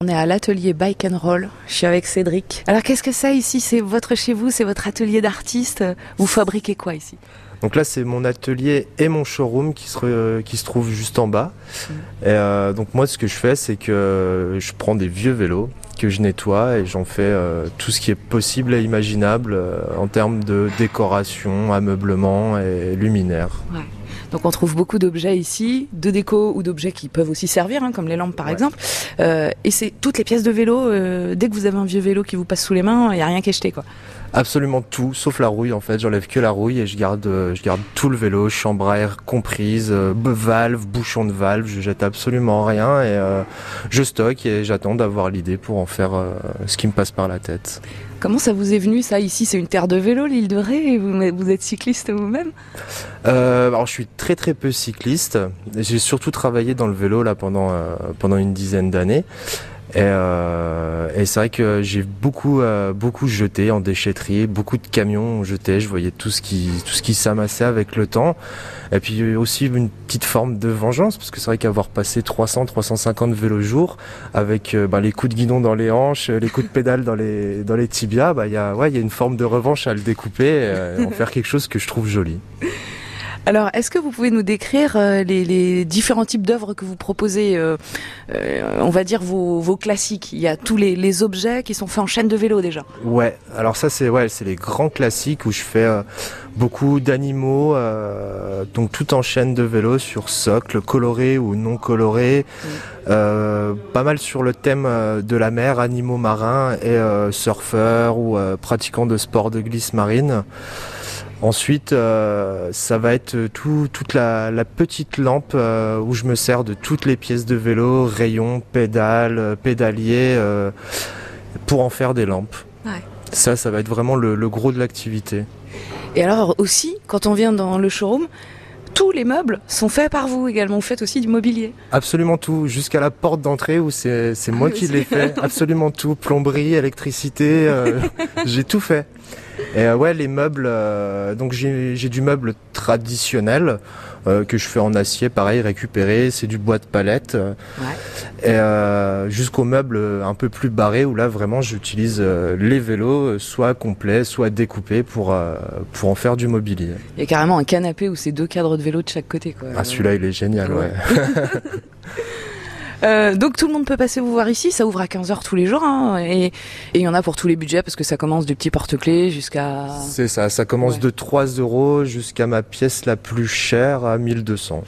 On est à l'atelier Bike and Roll. Je suis avec Cédric. Alors qu'est-ce que c'est ici? C'est votre chez vous, c'est votre atelier d'artiste? Vous fabriquez quoi ici? Donc là, c'est mon atelier et mon showroom qui se, qui se trouve juste en bas. Et euh, donc moi, ce que je fais, c'est que je prends des vieux vélos que je nettoie et j'en fais euh, tout ce qui est possible et imaginable euh, en termes de décoration, ameublement et luminaire. Donc on trouve beaucoup d'objets ici, de déco ou d'objets qui peuvent aussi servir, hein, comme les lampes par Ouais. exemple. Euh, et c'est toutes les pièces de vélo. euh, dès que vous avez un vieux vélo qui vous passe sous les mains, il n'y a rien est jeté quoi. Absolument tout, sauf la rouille en fait. J'enlève que la rouille et je garde, euh, je garde tout le vélo, chambre à air comprise, valve, bouchon de valve. Je jette absolument rien et je stocke et j'attends d'avoir l'idée pour en faire euh, ce qui me passe par la tête. Comment ça vous est venu ça Ici? C'est une terre de vélo, l'île de Ré. et Vous, vous êtes cycliste vous-même? Euh, alors je suis très très peu cycliste. J'ai surtout travaillé dans le vélo là pendant euh, pendant une dizaine d'années. Et, euh, et c'est vrai que j'ai beaucoup euh, beaucoup jeté en déchetterie, beaucoup de camions jetés. Je voyais tout ce qui tout ce qui s'amassait avec le temps. Et puis aussi une petite forme de vengeance parce que c'est vrai qu'avoir passé 300 350 vélos jour avec euh, bah, les coups de guidon dans les hanches, les coups de pédale dans les dans les tibias, bah il y a ouais il y a une forme de revanche à le découper et, et en faire quelque chose que je trouve joli. Alors, est-ce que vous pouvez nous décrire euh, les, les différents types d'œuvres que vous proposez euh, euh, On va dire vos, vos classiques? Il y a tous les, les objets qui sont faits en chaîne de vélo déjà. Ouais, alors ça c'est ouais, c'est les grands classiques où je fais euh, beaucoup d'animaux, donc tout en chaîne de vélo sur socle, coloré ou non coloré, pas mal sur le thème de la mer, animaux marins et surfeurs ou pratiquants de sports de glisse marine. Ensuite, euh, ça va être tout, toute la, la petite lampe euh, où je me sers de toutes les pièces de vélo, rayons, pédales, euh, pédaliers, euh, pour en faire des lampes. Ouais. Ça, ça va être vraiment le, le gros de l'activité. Et alors aussi, quand on vient dans le showroom, tous les meubles sont faits par vous également. Vous faites aussi du mobilier. Absolument tout, jusqu'à la porte d'entrée où c'est c'est moi Ah, qui l'ai fait. Absolument tout, plomberie, électricité, euh, j'ai tout fait. Et euh, ouais, les meubles, euh, donc j'ai du meuble traditionnel euh, que je fais en acier, pareil, récupéré, c'est du bois de palette. euh, Et jusqu'aux meubles un peu plus barrés où là vraiment j'utilise les vélos, soit complets, soit découpés pour, pour en faire du mobilier. Il y a carrément un canapé où c'est deux cadres de vélo de chaque côté. Quoi. Ah celui-là il est génial, ouais. Euh, donc tout le monde peut passer vous voir ici. Ça ouvre à 15h tous les jours. hein, et et il y en a pour tous les budgets parce que ça commence du petit porte-clés jusqu'à... C'est ça, ça commence Ouais. de 3 euros jusqu'à ma pièce la plus chère à 1200.